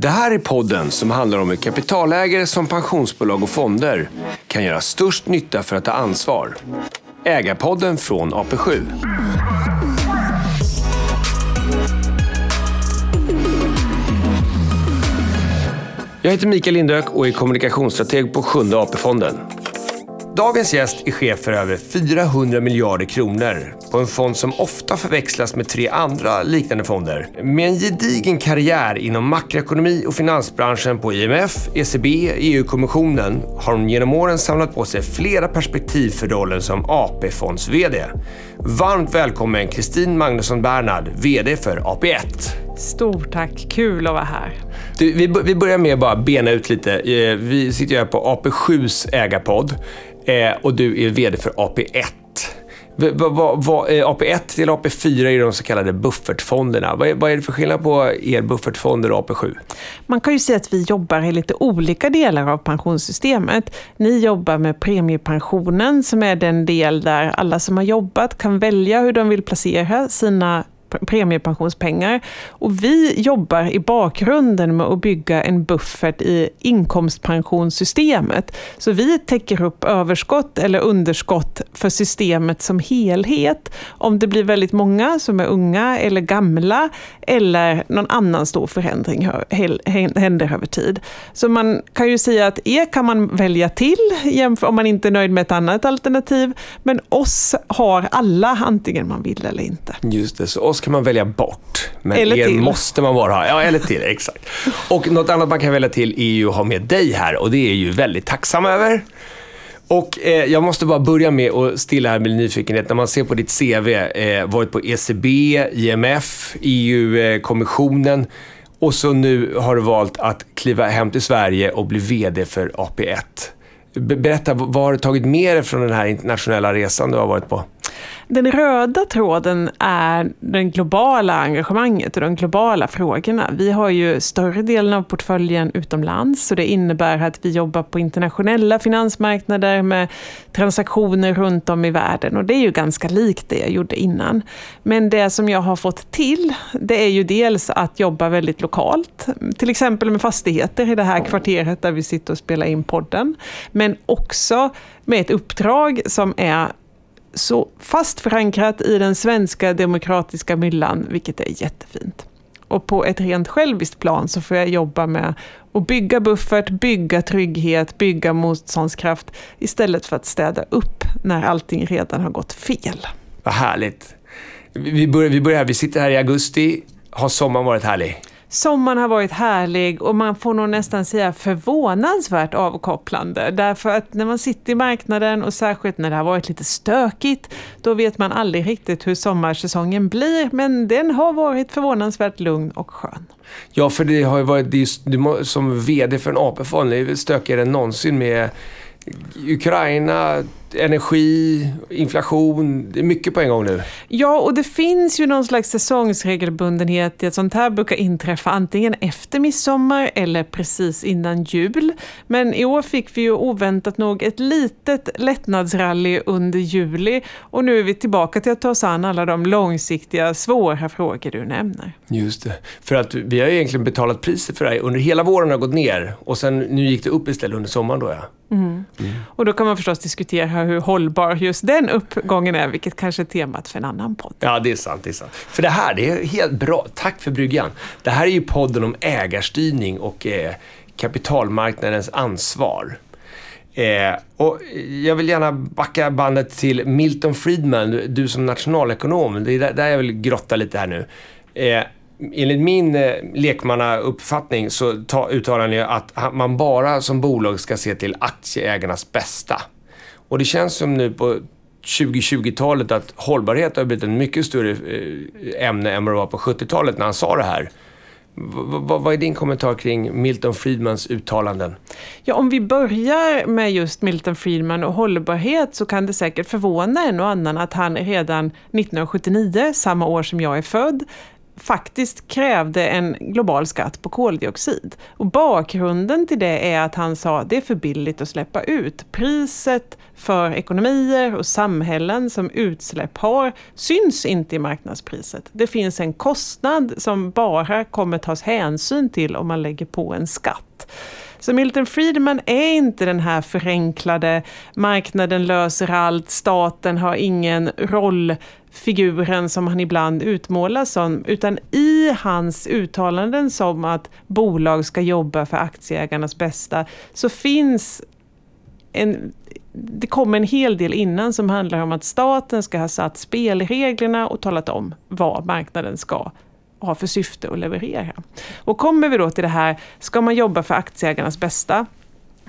Det här är podden som handlar om hur kapitalägare som pensionsbolag och fonder kan göra störst nytta för att ta ansvar. Ägarpodden från AP7. Jag heter Mikael Lindök och är kommunikationsstrateg på Sjunde AP-fonden. Dagens gäst är chef för över 400 miljarder kronor på en fond som ofta förväxlas med tre andra liknande fonder. Med en gedigen karriär inom makroekonomi och finansbranschen på IMF, ECB, EU-kommissionen har hon genom åren samlat på sig flera perspektiv för rollen som AP-fonds-VD. Varmt välkommen Kristin Magnusson Bernhard, VD för AP1. Stort tack, kul att vara här. Du, vi, vi börjar med att bara bena ut lite. Eh, vi sitter ju här på AP7s ägarpodd eh, och du är VD för AP1. Vad, AP1 till AP4 är de så kallade buffertfonderna. Vad är, vad är det för skillnad på er buffertfonder och AP7? Man kan ju säga att vi jobbar i lite olika delar av pensionssystemet. Ni jobbar med premiepensionen som är den del där alla som har jobbat kan välja hur de vill placera sina premiepensionspengar. Och vi jobbar i bakgrunden med att bygga en buffert i inkomstpensionssystemet. Så vi täcker upp överskott eller underskott för systemet som helhet. Om det blir väldigt många som är unga eller gamla eller någon annan stor förändring händer över tid. Så man kan ju säga att er kan man välja till om man inte är nöjd med ett annat alternativ. Men oss har alla antingen man vill eller inte. Just det, så oss kan man välja bort. Men eller er till. måste man bara ha. Ja, eller till, exakt. Och något annat man kan välja till är ju att ha med dig här och det är ju väldigt tacksam över. Och eh, jag måste bara börja med att stilla här med nyfikenhet. När man ser på ditt CV, eh, varit på ECB, IMF, EU-kommissionen och så nu har du valt att kliva hem till Sverige och bli VD för AP1. Berätta, vad har du tagit med dig från den här internationella resan du har varit på? Den röda tråden är det globala engagemanget och de globala frågorna. Vi har ju större delen av portföljen utomlands, så det innebär att vi jobbar på internationella finansmarknader med transaktioner runt om i världen. Och det är ju ganska likt det jag gjorde innan. Men det som jag har fått till, det är ju dels att jobba väldigt lokalt, till exempel med fastigheter i det här kvarteret där vi sitter och spelar in podden. Men också med ett uppdrag som är så fast förankrat i den svenska demokratiska myllan, vilket är jättefint. Och på ett rent själviskt plan så får jag jobba med att bygga buffert, bygga trygghet, bygga motståndskraft istället för att städa upp när allting redan har gått fel. Vad härligt. Vi börjar, vi börjar här, vi sitter här i augusti. Har sommaren varit härlig? Sommaren har varit härlig och man får nog nästan säga förvånansvärt avkopplande. Därför att när man sitter i marknaden och särskilt när det har varit lite stökigt, då vet man aldrig riktigt hur sommarsäsongen blir. Men den har varit förvånansvärt lugn och skön. Ja, för det har ju varit, som VD för en AP-fond, det är stökigare än någonsin med Ukraina, energi, inflation. Det är mycket på en gång nu. Ja, och det finns ju någon slags säsongsregelbundenhet i att sånt här brukar inträffa antingen efter midsommar eller precis innan jul. Men i år fick vi ju oväntat nog ett litet lättnadsrally under juli och nu är vi tillbaka till att ta oss an alla de långsiktiga, svåra frågor du nämner. Just det. För att vi har egentligen betalat priset för det här. Under hela våren har gått ner och sen nu gick det upp istället under sommaren då ja. Mm. Mm. Och då kan man förstås diskutera hur hållbar just den uppgången är, vilket kanske är temat för en annan podd. Ja, det är sant. Det är sant. För det här, det är helt bra. Tack för bryggan. Det här är ju podden om ägarstyrning och eh, kapitalmarknadens ansvar. Eh, och jag vill gärna backa bandet till Milton Friedman, du, du som nationalekonom. Det är där, där jag vill grotta lite här nu. Eh, enligt min eh, lekmannauppfattning så ta, uttalar han ju att man bara som bolag ska se till aktieägarnas bästa. Och det känns som nu på 2020-talet att hållbarhet har blivit en mycket större eh, ämne än vad det var på 70-talet när han sa det här. vad är din kommentar kring Milton Friedmans uttalanden? Ja, om vi börjar med just Milton Friedman och hållbarhet så kan det säkert förvåna en och annan att han redan 1979, samma år som jag är född, faktiskt krävde en global skatt på koldioxid. Och bakgrunden till det är att han sa att det är för billigt att släppa ut. Priset för ekonomier och samhällen som utsläpp har syns inte i marknadspriset. Det finns en kostnad som bara kommer tas hänsyn till om man lägger på en skatt. Så Milton Friedman är inte den här förenklade, marknaden löser allt, staten har ingen roll figuren som han ibland utmålas som, utan i hans uttalanden som att bolag ska jobba för aktieägarnas bästa, så finns en, det kommer en hel del innan som handlar om att staten ska ha satt spelreglerna och talat om vad marknaden ska har för syfte att leverera. Och kommer vi då till det här, ska man jobba för aktieägarnas bästa?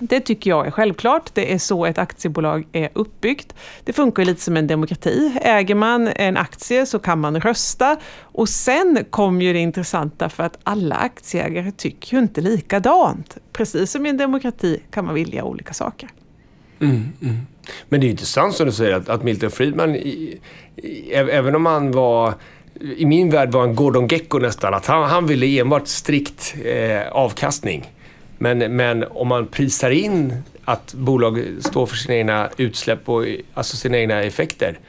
Det tycker jag är självklart. Det är så ett aktiebolag är uppbyggt. Det funkar lite som en demokrati. Äger man en aktie så kan man rösta. Och sen kommer ju det intressanta för att alla aktieägare tycker ju inte likadant. Precis som i en demokrati kan man vilja olika saker. Mm, mm. Men det är intressant som du säger att, att Milton Friedman, i, i, även om han var i min värld var han Gordon Gecko nästan. Att han, han ville enbart strikt eh, avkastning. Men, men om man prisar in att bolag står för sina egna utsläpp och alltså sina egna effekter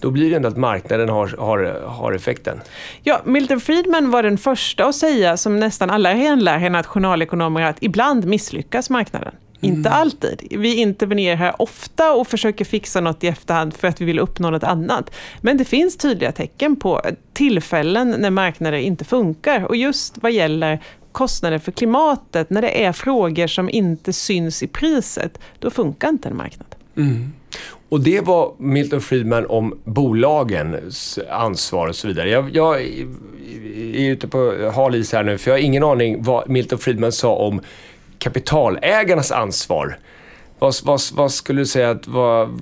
då blir det ändå att marknaden har, har, har effekten. Ja, Milton Friedman var den första att säga, som nästan alla renläriga nationalekonomer, att ibland misslyckas marknaden. Mm. Inte alltid. Vi intervenerar ofta och försöker fixa något i efterhand för att vi vill uppnå något annat. Men det finns tydliga tecken på tillfällen när marknader inte funkar. Och just vad gäller kostnader för klimatet, när det är frågor som inte syns i priset, då funkar inte en marknad. Mm. Och det var Milton Friedman om bolagens ansvar och så vidare. Jag, jag är ute på hal is här nu, för jag har ingen aning vad Milton Friedman sa om kapitalägarnas ansvar. Vad, vad, vad, skulle du säga att, vad,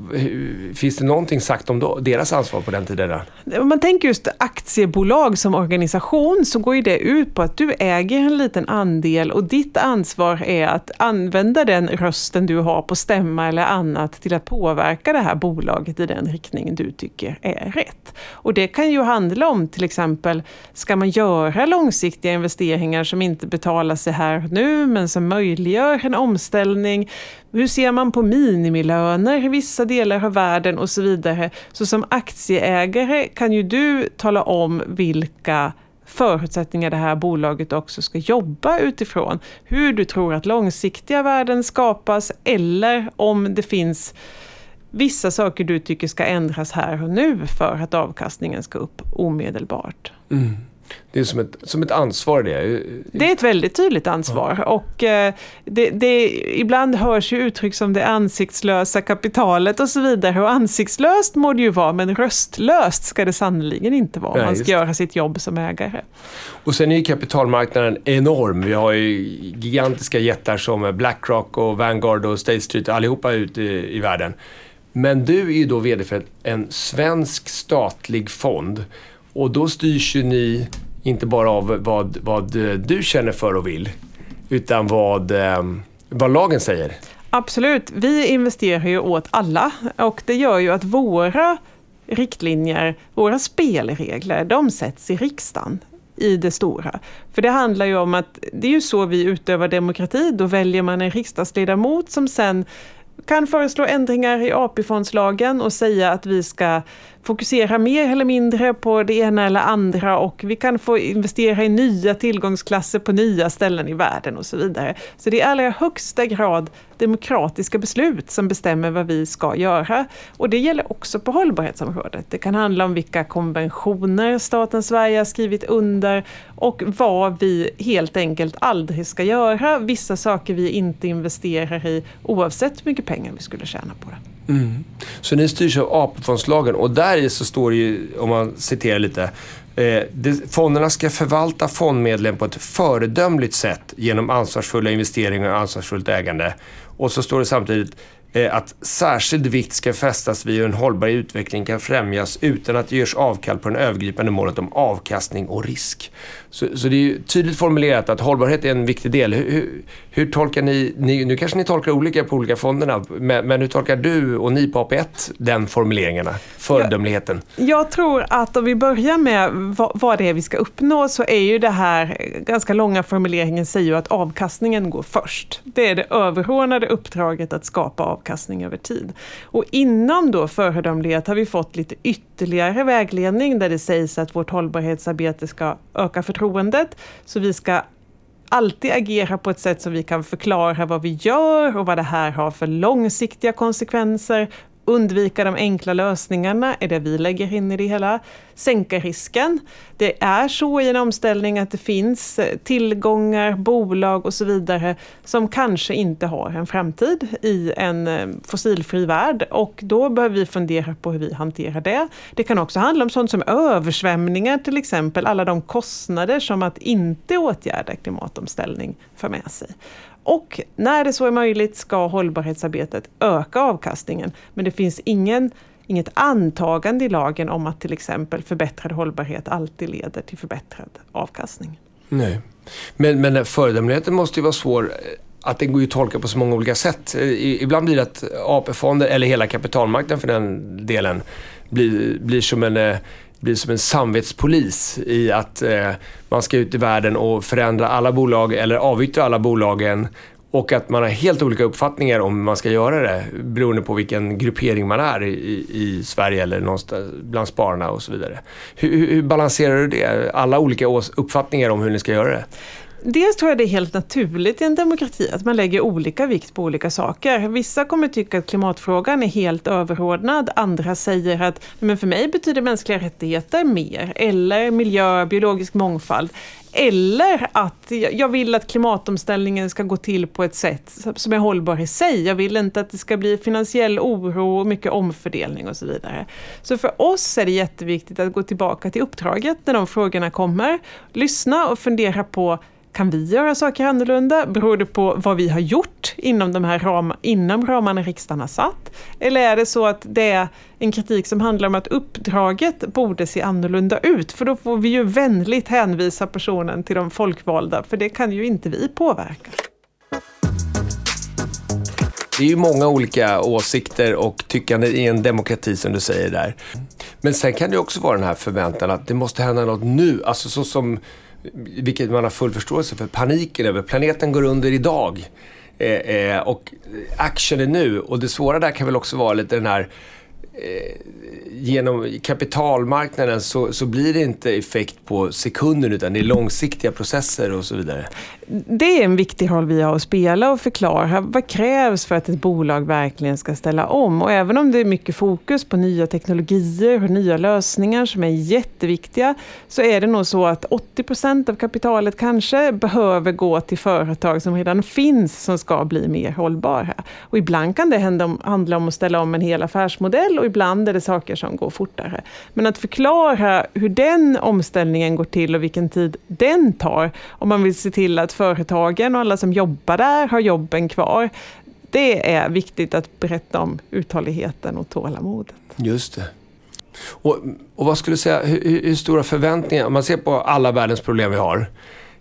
finns det någonting sagt om då, deras ansvar på den tiden? Om man tänker just aktiebolag som organisation så går ju det ut på att du äger en liten andel och ditt ansvar är att använda den rösten du har på stämma eller annat till att påverka det här bolaget i den riktning du tycker är rätt. Och det kan ju handla om till exempel, ska man göra långsiktiga investeringar som inte betalar sig här och nu men som möjliggör en omställning? Hur ser man på minimilöner i vissa delar av världen och så vidare. Så som aktieägare kan ju du tala om vilka förutsättningar det här bolaget också ska jobba utifrån. Hur du tror att långsiktiga värden skapas eller om det finns vissa saker du tycker ska ändras här och nu för att avkastningen ska upp omedelbart. Mm. Det är som ett, som ett ansvar det. Det är ett väldigt tydligt ansvar. Ja. Och eh, det, det, ibland hörs ju uttryck som det ansiktslösa kapitalet och så vidare. Och ansiktslöst må det ju vara, men röstlöst ska det sannerligen inte vara. Nej, man ska göra sitt jobb som ägare. Och sen är ju kapitalmarknaden enorm. Vi har ju gigantiska jättar som Blackrock och Vanguard och State Street, allihopa ute i, i världen. Men du är ju då VD för en svensk statlig fond. Och då styrs ju ni inte bara av vad, vad eh, du känner för och vill, utan vad, eh, vad lagen säger. Absolut. Vi investerar ju åt alla och det gör ju att våra riktlinjer, våra spelregler, de sätts i riksdagen i det stora. För det handlar ju om att det är ju så vi utövar demokrati. Då väljer man en riksdagsledamot som sen kan föreslå ändringar i AP-fondslagen och säga att vi ska fokusera mer eller mindre på det ena eller andra och vi kan få investera i nya tillgångsklasser på nya ställen i världen och så vidare. Så det är i allra högsta grad demokratiska beslut som bestämmer vad vi ska göra. Och det gäller också på hållbarhetsområdet. Det kan handla om vilka konventioner staten Sverige har skrivit under och vad vi helt enkelt aldrig ska göra. Vissa saker vi inte investerar i oavsett hur mycket pengar vi skulle tjäna på det. Mm. Så ni styrs av AP-fondslagen och där så står det ju, om man citerar lite, eh, det, fonderna ska förvalta fondmedlen på ett föredömligt sätt genom ansvarsfulla investeringar och ansvarsfullt ägande. Och så står det samtidigt eh, att särskild vikt ska fästas vid hur en hållbar utveckling kan främjas utan att det görs avkall på det övergripande målet om avkastning och risk. Så, så det är ju tydligt formulerat att hållbarhet är en viktig del. Hur, hur, hur tolkar ni, ni, nu kanske ni tolkar olika på olika fonderna, men, men hur tolkar du och ni på AP1 den formuleringarna? Föredömligheten? Jag, jag tror att om vi börjar med vad, vad, det är vi ska uppnå så är ju det här ganska långa formuleringen säger ju att avkastningen går först. Det är det överordnade uppdraget att skapa avkastning över tid. Och inom då föredömlighet har vi fått lite ytterligare vägledning där det sägs att vårt hållbarhetsarbete ska öka förtroendet. Så vi ska alltid agera på ett sätt som vi kan förklara vad vi gör och vad det här har för långsiktiga konsekvenser undvika de enkla lösningarna är det vi lägger in i det hela. Sänka risken. Det är så i en omställning att det finns eh, tillgångar, bolag och så vidare som kanske inte har en framtid i en eh, fossilfri värld och då behöver vi fundera på hur vi hanterar det. Det kan också handla om sånt som översvämningar till exempel, alla de kostnader som att inte åtgärda klimatomställning för med sig. Och när det så är möjligt ska hållbarhetsarbetet öka avkastningen. Men det finns ingen, inget antagande i lagen om att till exempel förbättrad hållbarhet alltid leder till förbättrad avkastning. Nej, men, men föredömligheten måste ju vara svår eh, att den går ju att tolka på så många olika sätt. Eh, ibland blir det att AP-fonder, eller hela kapitalmarknaden för den delen, blir, blir som en eh, blir som en samvetspolis i att eh, man ska ut i världen och förändra alla bolag eller avyttra alla bolagen och att man har helt olika uppfattningar om hur man ska göra det beroende på vilken gruppering man är i, i Sverige eller någonstans bland spararna och så vidare. Hur, hur balanserar du det? Alla olika uppfattningar om hur ni ska göra det? Dels tror jag det är helt naturligt i en demokrati att man lägger olika vikt på olika saker. Vissa kommer tycka att klimatfrågan är helt överordnad, andra säger att men för mig betyder mänskliga rättigheter mer, eller miljö, biologisk mångfald. Eller att jag vill att klimatomställningen ska gå till på ett sätt som är hållbar i sig. Jag vill inte att det ska bli finansiell oro och mycket omfördelning och så vidare. Så för oss är det jätteviktigt att gå tillbaka till uppdraget när de frågorna kommer. Lyssna och fundera på kan vi göra saker annorlunda? Beror det på vad vi har gjort inom de här ram, inom ramarna riksdagen har satt? Eller är det så att det är en kritik som handlar om att uppdraget borde se annorlunda ut? För då får vi ju vänligt hänvisa personen till de folkvalda, för det kan ju inte vi påverka. Det är ju många olika åsikter och tyckande i en demokrati som du säger där. Men sen kan det också vara den här förväntan att det måste hända något nu. Alltså så som vilket man har full förståelse för, paniken över planeten går under idag. Eh, eh, och action är nu. Och det svåra där kan väl också vara lite den här Eh, genom kapitalmarknaden så, så blir det inte effekt på sekunden utan det är långsiktiga processer och så vidare. Det är en viktig roll vi har att spela och förklara vad krävs för att ett bolag verkligen ska ställa om. Och även om det är mycket fokus på nya teknologier och nya lösningar som är jätteviktiga så är det nog så att 80 procent av kapitalet kanske behöver gå till företag som redan finns som ska bli mer hållbara. Och ibland kan det handla om att ställa om en hel affärsmodell och ibland är det saker som går fortare. Men att förklara hur den omställningen går till och vilken tid den tar, om man vill se till att företagen och alla som jobbar där har jobben kvar. Det är viktigt att berätta om uthålligheten och tålamodet. Just det. Och, och vad skulle du säga, hur, hur, stora förväntningar, om man ser på alla världens problem vi har,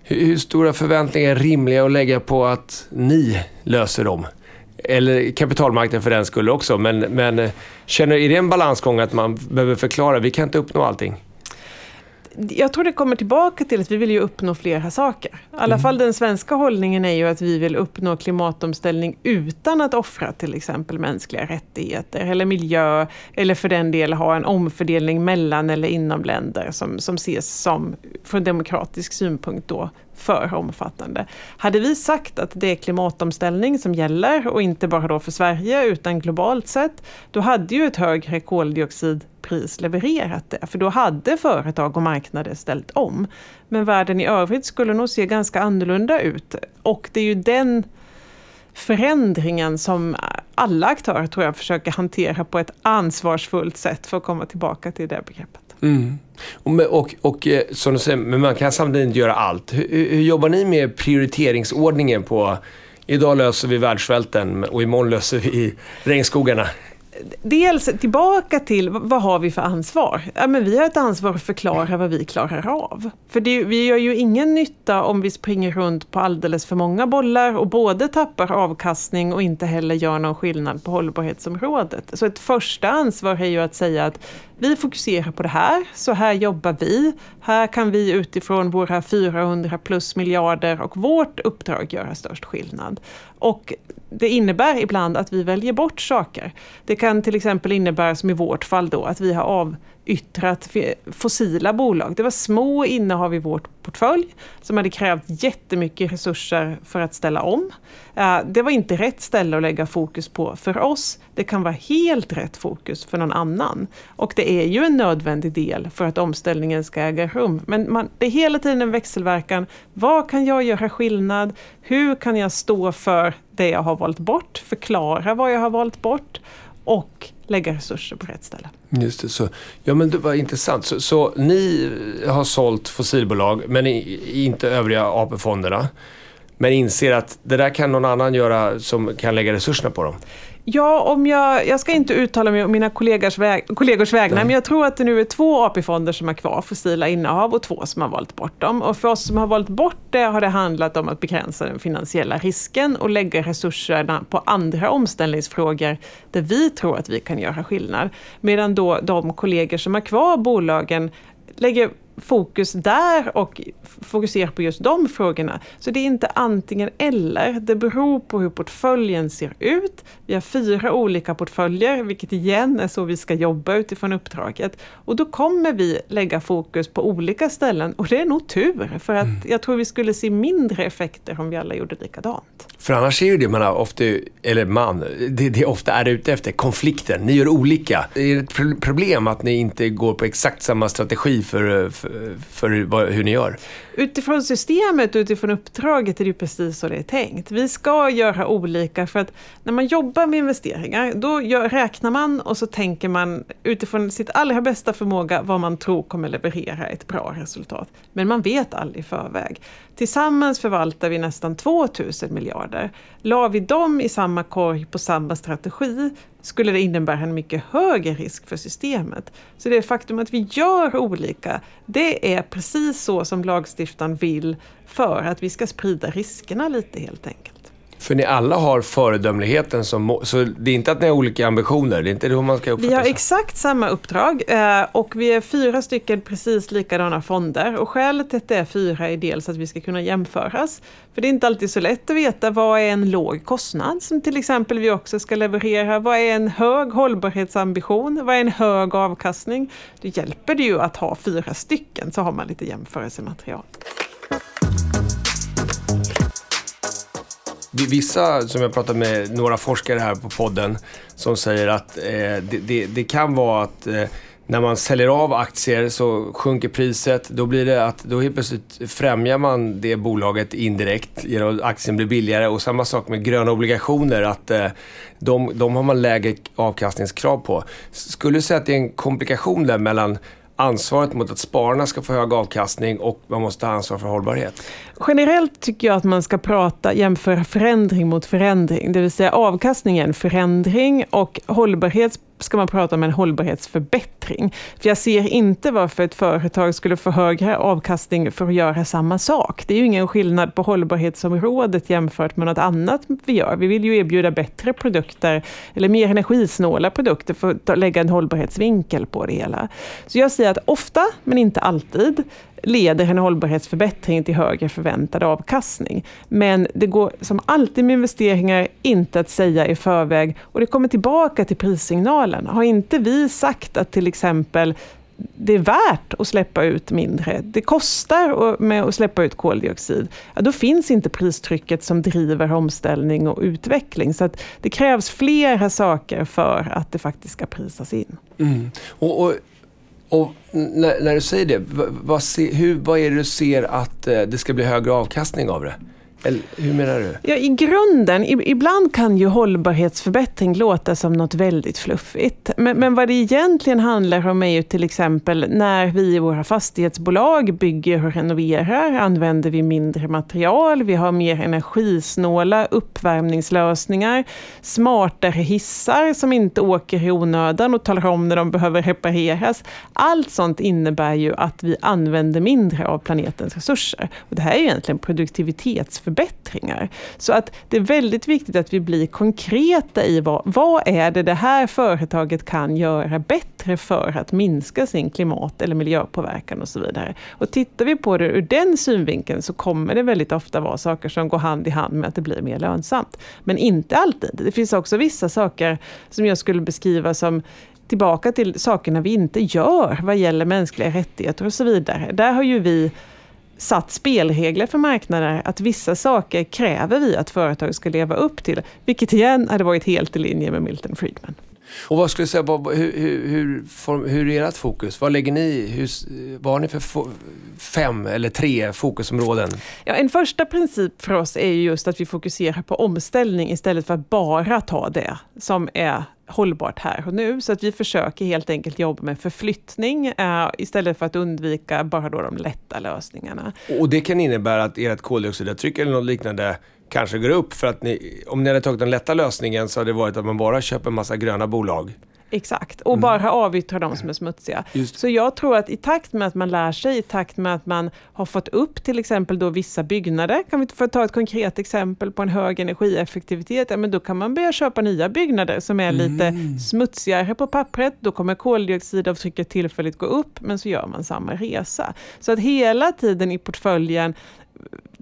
hur, hur stora förväntningar är rimliga att lägga på att ni löser dem? Eller kapitalmarknaden för den skull också. Men, men känner, är det en balansgång att man behöver förklara, vi kan inte uppnå allting? jag tror det kommer tillbaka till att vi vill ju uppnå flera saker. I alla mm. fall den svenska hållningen är ju att vi vill uppnå klimatomställning utan att offra till exempel mänskliga rättigheter eller miljö eller för den del ha en omfördelning mellan eller inom länder som, som ses som från demokratisk synpunkt då för omfattande. Hade vi sagt att det är klimatomställning som gäller och inte bara då för Sverige utan globalt sett, då hade ju ett högre koldioxidpris levererat det. För då hade företag och marknader ställt om. Men världen i övrigt skulle nog se ganska annorlunda ut. Och det är ju den förändringen som alla aktörer tror jag försöker hantera på ett ansvarsfullt sätt för att komma tillbaka till det begreppet. Mm. Och, och, och eh, som du säger, men man kan samtidigt inte göra allt. Hur, hur, jobbar ni med prioriteringsordningen på Idag löser vi världssvälten och imorgon löser vi regnskogarna. dels tillbaka till vad har vi för ansvar? Ja, men vi har ett ansvar att förklara vad vi klarar av. För det, vi gör ju ingen nytta om vi springer runt på alldeles för många bollar och både tappar avkastning och inte heller gör någon skillnad på hållbarhetsområdet. Så ett första ansvar är ju att säga att vi fokuserar på det här, så här jobbar vi. Här kan vi utifrån våra 400 plus miljarder och vårt uppdrag göra störst skillnad. Och det innebär ibland att vi väljer bort saker. Det kan till exempel innebära, som i vårt fall då, att vi har av yttrat fossila bolag. Det var små innehav i vårt portfölj som hade krävt jättemycket resurser för att ställa om. Eh, det var inte rätt ställe att lägga fokus på för oss. Det kan vara helt rätt fokus för någon annan. Och det är ju en nödvändig del för att omställningen ska äga rum. Men man, det är hela tiden en växelverkan. Vad kan jag göra skillnad? Hur kan jag stå för det jag har valt bort? Förklara vad jag har valt bort? Och lägga resurser på rätt ställe. Just det, så. Ja men det var intressant. Så, så ni har sålt fossilbolag men inte övriga AP-fonderna. Men inser att det där kan någon annan göra som kan lägga resurserna på dem? Ja, om jag, jag ska inte uttala mig om mina kollegors, väg, kollegors vägnar, men jag tror att det nu är två AP-fonder som har kvar fossila innehav och två som har valt bort dem. Och för oss som har valt bort det har det handlat om att begränsa den finansiella risken och lägga resurserna på andra omställningsfrågor där vi tror att vi kan göra skillnad. Medan då de kollegor som har kvar bolagen lägger fokus där och fokuserar på just de frågorna. Så det är inte antingen eller, det beror på hur portföljen ser ut. Vi har fyra olika portföljer, vilket igen är så vi ska jobba utifrån uppdraget. Och då kommer vi lägga fokus på olika ställen och det är nog tur, för att mm. jag tror vi skulle se mindre effekter om vi alla gjorde likadant. För annars är ju det man ofta, eller man, det, det ofta är ute efter, konflikten. Ni gör olika. Det är ett problem att ni inte går på exakt samma strategi för, för för hur, hur ni gör? Utifrån systemet och utifrån uppdraget är det precis så det är tänkt. Vi ska göra olika för att när man jobbar med investeringar då gör, räknar man och så tänker man utifrån sitt allra bästa förmåga vad man tror kommer leverera ett bra resultat. Men man vet aldrig i förväg. Tillsammans förvaltar vi nästan 2000 miljarder. La vi dem i samma korg på samma strategi skulle det innebära en mycket högre risk för systemet. Så det faktum att vi gör olika, det är precis så som lagstiftningen lagstiftaren vill för att vi ska sprida riskerna lite helt enkelt. För ni alla har föredömligheten som. Så det är inte att ni har olika ambitioner? Det är inte hur man ska uppfatta Vi har så. exakt samma uppdrag eh, och vi är fyra stycken precis likadana fonder. Och skälet till att det är fyra är dels att vi ska kunna jämföras. För det är inte alltid så lätt att veta vad är en låg kostnad som till exempel vi också ska leverera. Vad är en hög hållbarhetsambition? Vad är en hög avkastning? Det hjälper det ju att ha fyra stycken så har man lite jämförelsematerial. Vissa, som jag pratat med några forskare här på podden, som säger att eh, det, det, det, kan vara att eh, när man säljer av aktier så sjunker priset. Då blir det att då helt plötsligt främjar man det bolaget indirekt genom att aktien blir billigare. Och samma sak med gröna obligationer, att eh, de, de har man lägre avkastningskrav på. Skulle du säga att det är en komplikation där mellan ansvaret mot att spararna ska få hög avkastning och man måste ha ansvar för hållbarhet? Generellt tycker jag att man ska prata, jämföra förändring mot förändring. Det vill säga avkastning är en förändring och hållbarhet ska man prata om en hållbarhetsförbättring. För jag ser inte varför ett företag skulle få högre avkastning för att göra samma sak. Det är ju ingen skillnad på hållbarhetsområdet jämfört med något annat vi gör. Vi vill ju erbjuda bättre produkter, eller mer energisnåla produkter för att lägga en hållbarhetsvinkel på det hela. Så jag säger att ofta, men inte alltid, leder en hållbarhetsförbättring till högre förväntad avkastning. Men det går som alltid med investeringar inte att säga i förväg och det kommer tillbaka till prissignalen. Har inte vi sagt att till exempel det är värt att släppa ut mindre, det kostar med att släppa ut koldioxid, ja, då finns inte pristrycket som driver omställning och utveckling. Så det krävs flera saker för att det faktiskt ska prisas in. Mm. Och, och och när, när, du säger det, vad, hur, vad är det du ser att eh, det ska bli högre avkastning av det? Eller, hur menar du? Ja, I grunden, ibland kan ju hållbarhetsförbättring låta som något väldigt fluffigt. Men, men vad det egentligen handlar om är ju till exempel när vi i våra fastighetsbolag bygger och renoverar, använder vi mindre material, vi har mer energisnåla uppvärmningslösningar, smartare hissar som inte åker i onödan och talar om när de behöver repareras. Allt sånt innebär ju att vi använder mindre av planetens resurser. Och det här är ju egentligen produktivitets förbättringar. Så att det är väldigt viktigt att vi blir konkreta i vad, vad är det det här företaget kan göra bättre för att minska sin klimat eller miljöpåverkan och så vidare. Och tittar vi på det ur den synvinkeln så kommer det väldigt ofta vara saker som går hand i hand med att det blir mer lönsamt. Men inte alltid. Det finns också vissa saker som jag skulle beskriva som tillbaka till sakerna vi inte gör vad gäller mänskliga rättigheter och så vidare. Där har ju vi satt spelregler för marknader att vissa saker kräver vi att företag ska leva upp till. Vilket igen hade varit helt i linje med Milton Friedman. Och vad skulle du säga, vad, hur, hur, hur, är ert fokus? Vad lägger ni, hur, vad har ni för fem eller tre fokusområden? Ja, en första princip för oss är just att vi fokuserar på omställning istället för att bara ta det som är hållbart här och nu. Så att vi försöker helt enkelt jobba med förflyttning eh, istället för att undvika bara då de lätta lösningarna. Och det kan innebära att ert koldioxidavtryck eller något liknande kanske går upp för att ni, om ni hade tagit den lätta lösningen så hade det varit att man bara köper en massa gröna bolag. Exakt, och mm. bara avyttra de som är smutsiga. Just. Så jag tror att i takt med att man lär sig, i takt med att man har fått upp till exempel då vissa byggnader, kan vi få ta ett konkret exempel på en hög energieffektivitet, ja, men då kan man börja köpa nya byggnader som är lite mm. smutsigare på pappret, då kommer koldioxidavtrycket tillfälligt gå upp, men så gör man samma resa. Så att hela tiden i portföljen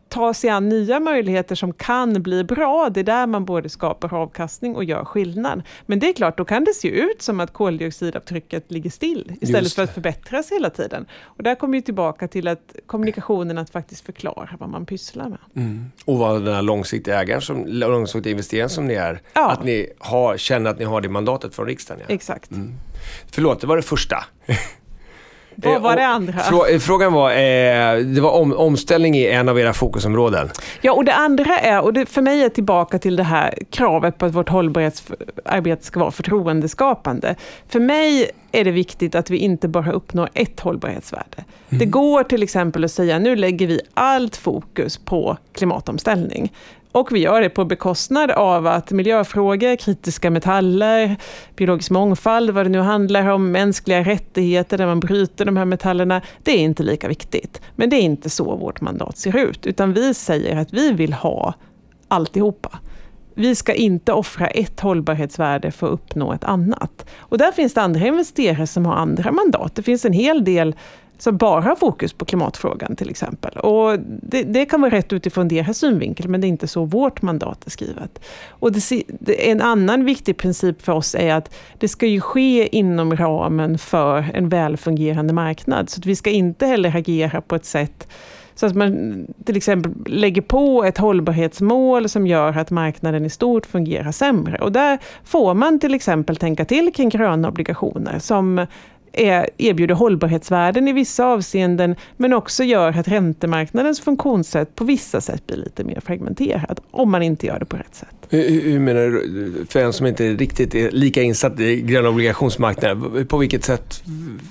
ta sig an nya möjligheter som kan bli bra. Det är där man både skapar avkastning och gör skillnad. Men det är klart, då kan det se ut som att koldioxidavtrycket ligger still istället för att förbättras hela tiden. Och där kommer vi tillbaka till att kommunikationen att faktiskt förklara vad man pysslar med. Mm. Och vad den här långsiktiga ägaren, som, långsiktiga investeraren som ni är, ja. att ni har, känner att ni har det mandatet från riksdagen. Ja. Exakt. Mm. Förlåt, det var det första. Vad var det andra? Eh, frågan var, eh, det var om, omställning i en av era fokusområden. Ja, och det andra är, och det för mig är tillbaka till det här kravet på att vårt hållbarhetsarbete ska vara förtroendeskapande. För mig är det viktigt att vi inte bara uppnår ett hållbarhetsvärde. Mm. Det går till exempel att säga, nu lägger vi allt fokus på klimatomställning. Och vi gör det på bekostnad av att miljöfrågor, kritiska metaller, biologisk mångfald, vad det nu handlar om, mänskliga rättigheter där man bryter de här metallerna, det är inte lika viktigt. Men det är inte så vårt mandat ser ut, utan vi säger att vi vill ha alltihopa. Vi ska inte offra ett hållbarhetsvärde för att uppnå ett annat. Och där finns det andra investerare som har andra mandat. Det finns en hel del så bara fokus på klimatfrågan till exempel. Och det, det, kan vara rätt utifrån deras synvinkel, men det är inte så vårt mandat är skrivet. Och det, det, en annan viktig princip för oss är att det ska ju ske inom ramen för en välfungerande marknad. Så att vi ska inte heller agera på ett sätt så att man till exempel lägger på ett hållbarhetsmål som gör att marknaden i stort fungerar sämre. Och där får man till exempel tänka till kring gröna obligationer som är, erbjuder hållbarhetsvärden i vissa avseenden, men också gör att räntemarknadens funktionssätt på vissa sätt blir lite mer fragmenterat, om man inte gör det på rätt sätt. Hur, hur menar du, för en som inte riktigt är lika insatt i gröna obligationsmarknaden, på vilket sätt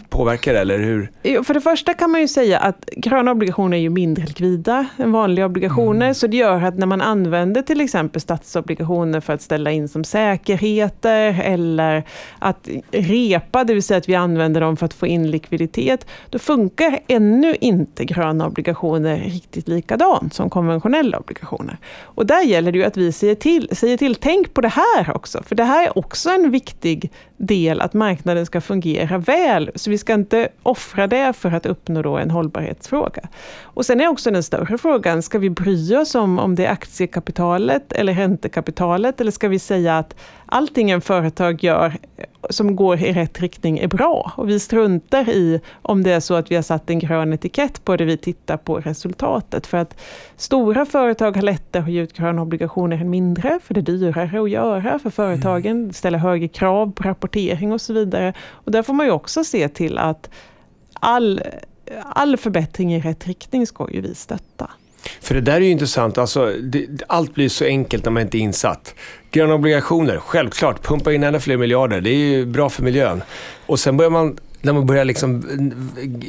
påverkar det? Eller hur? För det första kan man ju säga att gröna obligationer är ju mindre likvida än vanliga obligationer, mm. så det gör att när man använder till exempel statsobligationer för att ställa in som säkerheter, eller att repa, det vill säga att vi använder dem för att få in likviditet, då funkar ännu inte gröna obligationer riktigt likadant som konventionella obligationer. Och där gäller det ju att vi säger till till, säger till, tänk på det här också, för det här är också en viktig del, att marknaden ska fungera väl. Så vi ska inte offra det för att uppnå då en hållbarhetsfråga. Och sen är också den större frågan, ska vi bry oss om, om det är aktiekapitalet eller räntekapitalet, eller ska vi säga att allting en företag gör som går i rätt riktning är bra. Och vi struntar i om det är så att vi har satt en grön etikett på det, vi tittar på resultatet. För att stora företag har lättare att ge ut gröna obligationer än mindre, för det är dyrare att göra för företagen, mm. ställer högre krav på rapportering och så vidare. Och där får man ju också se till att all, all förbättring i rätt riktning ska ju vi stötta. För det där är ju intressant. Alltså, det, allt blir så enkelt när man inte är insatt. Gröna obligationer, självklart. Pumpa in ännu fler miljarder. Det är ju bra för miljön. Och sen börjar man när man börjar liksom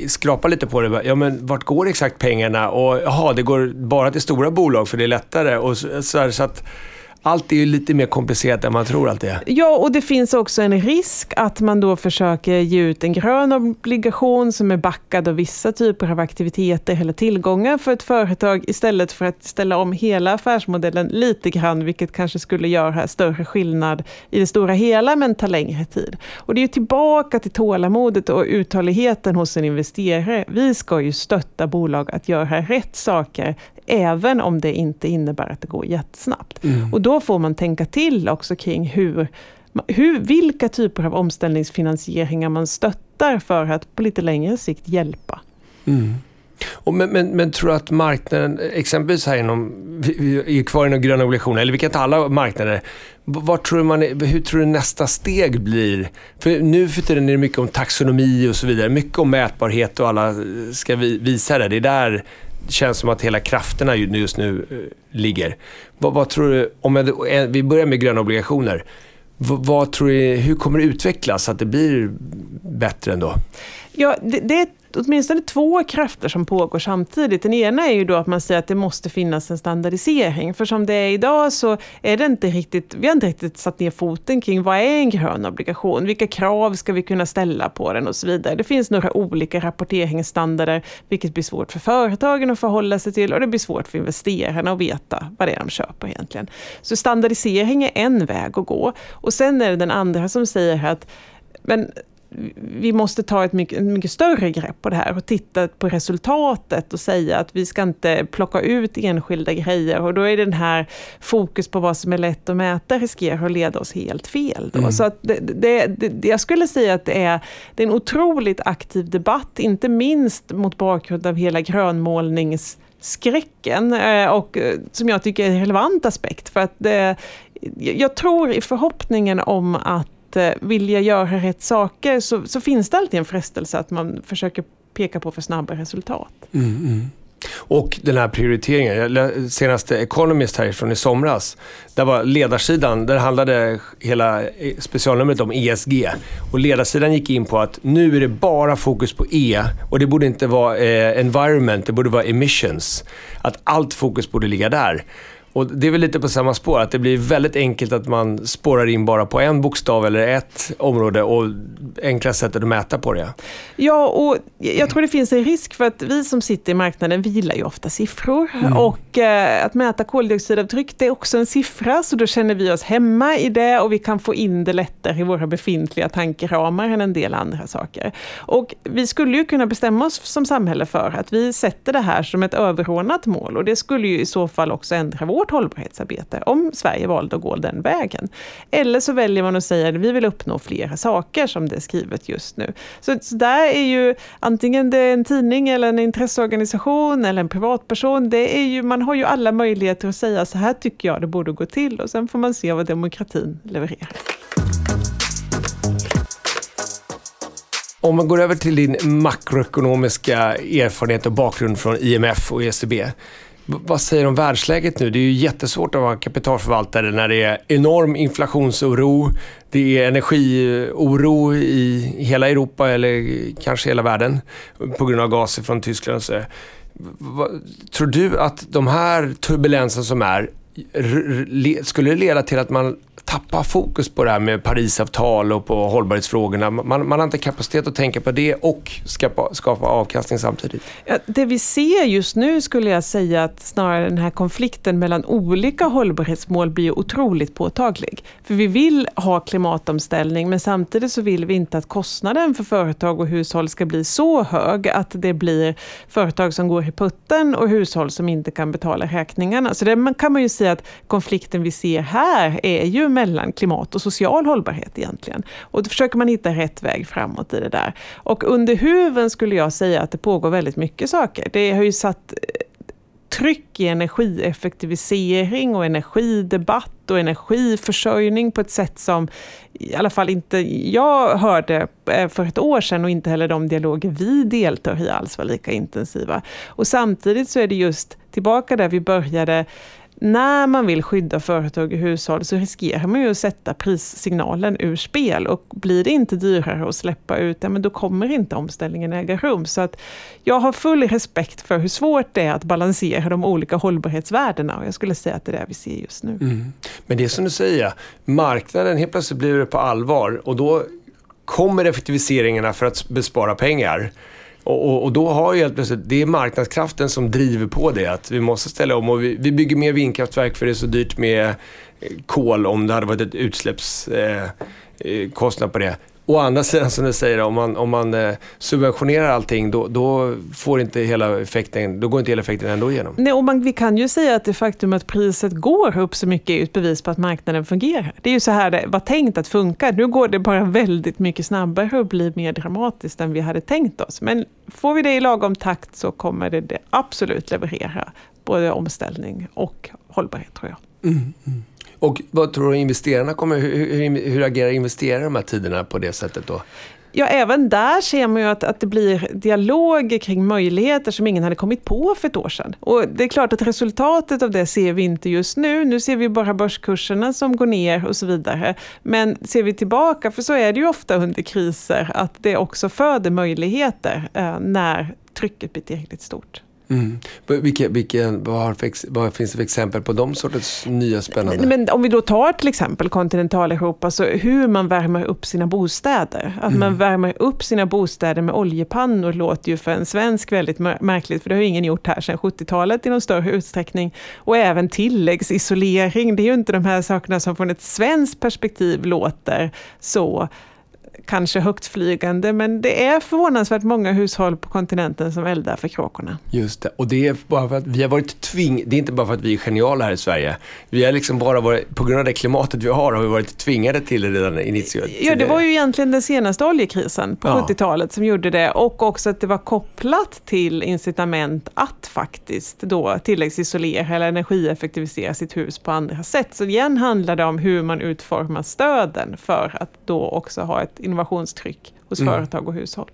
skrapa lite på det. Ja, men vart går exakt pengarna? Och jaha, det går bara till stora bolag för det är lättare. Och så, så, så att allt är ju lite mer komplicerat än man tror allt är. Ja, och det finns också en risk att man då försöker ge ut en grön obligation som är backad av vissa typer av aktiviteter eller tillgångar för ett företag istället för att ställa om hela affärsmodellen lite grann, vilket kanske skulle göra större skillnad i det stora hela, men ta längre tid. Och det är ju tillbaka till tålamodet och uthålligheten hos en investerare. Vi ska ju stötta bolag att göra rätt saker även om det inte innebär att det går jättesnabbt. Mm. Och då får man tänka till också kring hur, hur, vilka typer av omställningsfinansieringar man stöttar för att på lite längre sikt hjälpa. Mm. Och men, men, men, tror du att marknaden, exempelvis här inom, vi är kvar inom gröna obligationer, eller vi kan ta alla marknader. Vad tror man, hur tror du nästa steg blir? För nu för tiden är det mycket om taxonomi och så vidare. Mycket om mätbarhet och alla ska visa det. Det är där känns som att hela krafterna just nu eh, ligger. Vad, vad tror du, om jag, eh, vi börjar med gröna obligationer. Vad, vad tror du, hur kommer det utvecklas så att det blir bättre ändå? Ja, det, det är åtminstone två krafter som pågår samtidigt. Den ena är ju då att man säger att det måste finnas en standardisering. För som det är idag så är det inte riktigt, vi har inte riktigt satt ner foten kring vad är en grön obligation? Vilka krav ska vi kunna ställa på den och så vidare. Det finns några olika rapporteringsstandarder, vilket blir svårt för företagen att förhålla sig till och det blir svårt för investerarna att veta vad det är de köper egentligen. Så standardisering är en väg att gå. Och sen är det den andra som säger att men vi måste ta ett mycket, ett mycket, större grepp på det här och titta på resultatet och säga att vi ska inte plocka ut enskilda grejer och då är den här fokus på vad som är lätt att mäta riskerar att leda oss helt fel. Mm. Så att det, det, det, jag skulle säga att det är, det är en otroligt aktiv debatt, inte minst mot bakgrund av hela grönmålningsskräcken eh, och eh, som jag tycker är en relevant aspekt. För att det, jag tror i förhoppningen om att vilja göra rätt saker så, så finns det alltid en frestelse att man försöker peka på för snabba resultat. Mm, mm. Och den här prioriteringen. Senaste Economist härifrån i somras. Där var ledarsidan, där handlade hela eh, specialnumret om ESG. Och ledarsidan gick in på att nu är det bara fokus på E. Och det borde inte vara eh, environment, det borde vara emissions. Att allt fokus borde ligga där. Och det är väl lite på samma spår, att det blir väldigt enkelt att man spårar in bara på en bokstav eller ett område och enkla sättet att mäta på det. Ja, och jag tror det finns en risk för att vi som sitter i marknaden vilar ju ofta siffror. Mm. Och mycket att mäta koldioxidavtryck, det är också en siffra, så då känner vi oss hemma i det och vi kan få in det lättare i våra befintliga tankeramar än en del andra saker. Och vi skulle ju kunna bestämma oss som samhälle för att vi sätter det här som ett överordnat mål och det skulle ju i så fall också ändra vårt hållbarhetsarbete, om Sverige valde att gå den vägen. Eller så väljer man att säga att vi vill uppnå flera saker som det är skrivet just nu. Så, så där är ju antingen det är en tidning eller en intresseorganisation eller en privatperson, det är ju, man har ju alla möjligheter att säga så här tycker jag det borde gå till och sen får man se vad demokratin levererar. Om man går över till din makroekonomiska erfarenhet och bakgrund från IMF och ECB. Vad säger du om världsläget nu? Det är ju jättesvårt att vara kapitalförvaltare när det är enorm inflationsoro, det är energioro i hela Europa eller kanske hela världen på grund av gaser från Tyskland. Så. Tror du att de här turbulensen som är, skulle leda till att man tappa fokus på det här med Parisavtal och på hållbarhetsfrågorna. Man, man har inte kapacitet att tänka på det och skapa, skapa avkastning samtidigt. Ja, det vi ser just nu skulle jag säga att snarare den här konflikten mellan olika hållbarhetsmål blir otroligt påtaglig. För vi vill ha klimatomställning men samtidigt så vill vi inte att kostnaden för företag och hushåll ska bli så hög att det blir företag som går i putten och hushåll som inte kan betala räkningarna. Så det kan man ju säga att konflikten vi ser här är ju mellan klimat och social hållbarhet egentligen. Och då försöker man hitta rätt väg framåt i det där. Och under huven skulle jag säga att det pågår väldigt mycket saker. Det har ju satt eh, tryck i energieffektivisering och energidebatt och energiförsörjning på ett sätt som i alla fall inte jag hörde eh, för ett år sedan och inte heller de dialoger vi deltar i alls var lika intensiva. Och samtidigt så är det just tillbaka där vi började när man vill skydda företag och hushåll så riskerar man ju att sätta prissignalen ur spel och blir det inte dyrare att släppa ut, ja, men då kommer inte omställningen äga rum. Så att jag har full respekt för hur svårt det är att balansera de olika hållbarhetsvärdena och jag skulle säga att det är det vi ser just nu. Mm. Men det är som du säger, marknaden, helt plötsligt blir det på allvar och då kommer effektiviseringarna för att bespara pengar. Och, och, och, då har ju helt plötsligt, det är marknadskraften som driver på det. Att vi måste ställa om och vi, vi bygger mer vindkraftverk för det är så dyrt med eh, kol om det hade varit ett utsläppskostnad eh, eh på det. Å andra sidan som du säger, om man, om man eh, subventionerar allting då, då, får inte hela effekten, då går inte hela effekten ändå igenom. Nej, och man, vi kan ju säga att det faktum att priset går upp så mycket är ett bevis på att marknaden fungerar. Det är ju så här det var tänkt att funka. Nu går det bara väldigt mycket snabbare och blir mer dramatiskt än vi hade tänkt oss. Men får vi det i lagom takt så kommer det, det absolut leverera både omställning och hållbarhet tror jag. Mm, mm. Och vad tror du investerarna kommer, hur, hur, hur agerar investerare de här tiderna på det sättet då? Ja, även där ser man ju att, att det blir dialog kring möjligheter som ingen hade kommit på för ett år sedan. Och det är klart att resultatet av det ser vi inte just nu. Nu ser vi bara börskurserna som går ner och så vidare. Men ser vi tillbaka, för så är det ju ofta under kriser, att det också föder möjligheter eh, när trycket blir tillräckligt stort. Mm. Vilka, vilka, vad, för, vad, finns det för exempel på de sortens nya spännande? Men om vi då tar till exempel kontinentaleuropa, så hur man värmer upp sina bostäder. Att mm. man värmer upp sina bostäder med oljepannor låter ju för en svensk väldigt märkligt, för det har ju ingen gjort här sedan 70-talet i någon större utsträckning. Och även tilläggsisolering, det är ju inte de här sakerna som från ett svenskt perspektiv låter så kanske högtflygande, men det är förvånansvärt många hushåll på kontinenten som eldar för kråkorna. Just det, och det är bara för att vi har varit tving... Det är inte bara för att vi är geniala här i Sverige. Vi har liksom bara varit, på grund av det klimatet vi har, har vi varit tvingade till det redan initialt. Ja, det var ju egentligen den senaste oljekrisen på ja. 70-talet som gjorde det, och också att det var kopplat till incitament att faktiskt då tilläggsisolera eller energieffektivisera sitt hus på andra sätt. Så igen handlar det om hur man utformar stöden för att då också ha ett innovationstryck hos mm. företag och hushåll.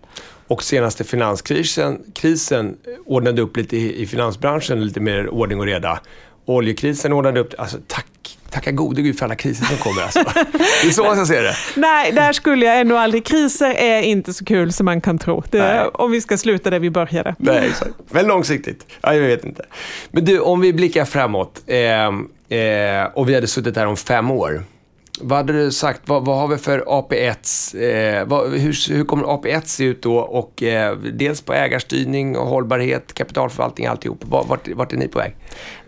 Och senaste finanskrisen krisen ordnade upp lite i, i finansbranschen, lite mer ordning och reda. Oljekrisen ordnade upp, alltså tack Tacka gode gud för alla kriser som kommer. Alltså. Det är så man ska se det. Nej, där skulle jag ändå aldrig... Kriser är inte så kul som man kan tro. Det, om vi ska sluta där vi började. Nej, exakt. Men långsiktigt? Ja, jag vet inte. Men du, om vi blickar framåt eh, eh, och vi hade suttit här om fem år. Vad hade du sagt, vad, vad har vi för AP1? Eh, vad, hur, hur kommer AP1 se ut då? Och eh, dels på ägarstyrning och hållbarhet, kapitalförvaltning, alltihop. Vart, vart är ni på väg?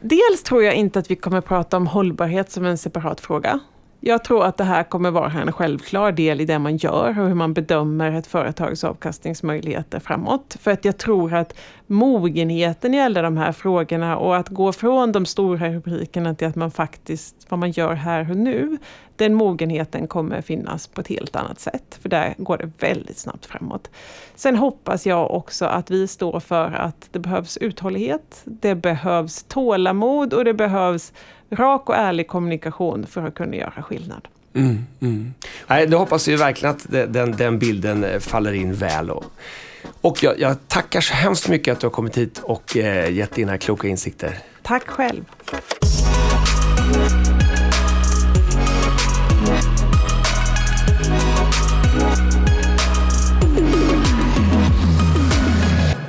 Dels tror jag inte att vi kommer prata om hållbarhet som en separat fråga. Jag tror att det här kommer vara en självklar del i det man gör och hur man bedömer ett företags avkastningsmöjligheter framåt. För att jag tror att mogenheten i alla de här frågorna och att gå från de stora rubrikerna till att man faktiskt, vad man gör här och nu, den mogenheten kommer finnas på ett helt annat sätt. För där går det väldigt snabbt framåt. Sen hoppas jag också att vi står för att det behövs uthållighet, det behövs tålamod och det behövs rak och ärlig kommunikation för att kunna göra skillnad. Mm, mm. Nej, då hoppas vi verkligen att den, den bilden eh, faller in väl. Och, och jag, jag, tackar så hemskt mycket att du har kommit hit och eh, gett dina kloka insikter. Tack själv.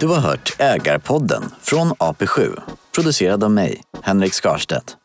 Du har hört Ägarpodden från AP7, producerad av mig, Henrik Skarstedt.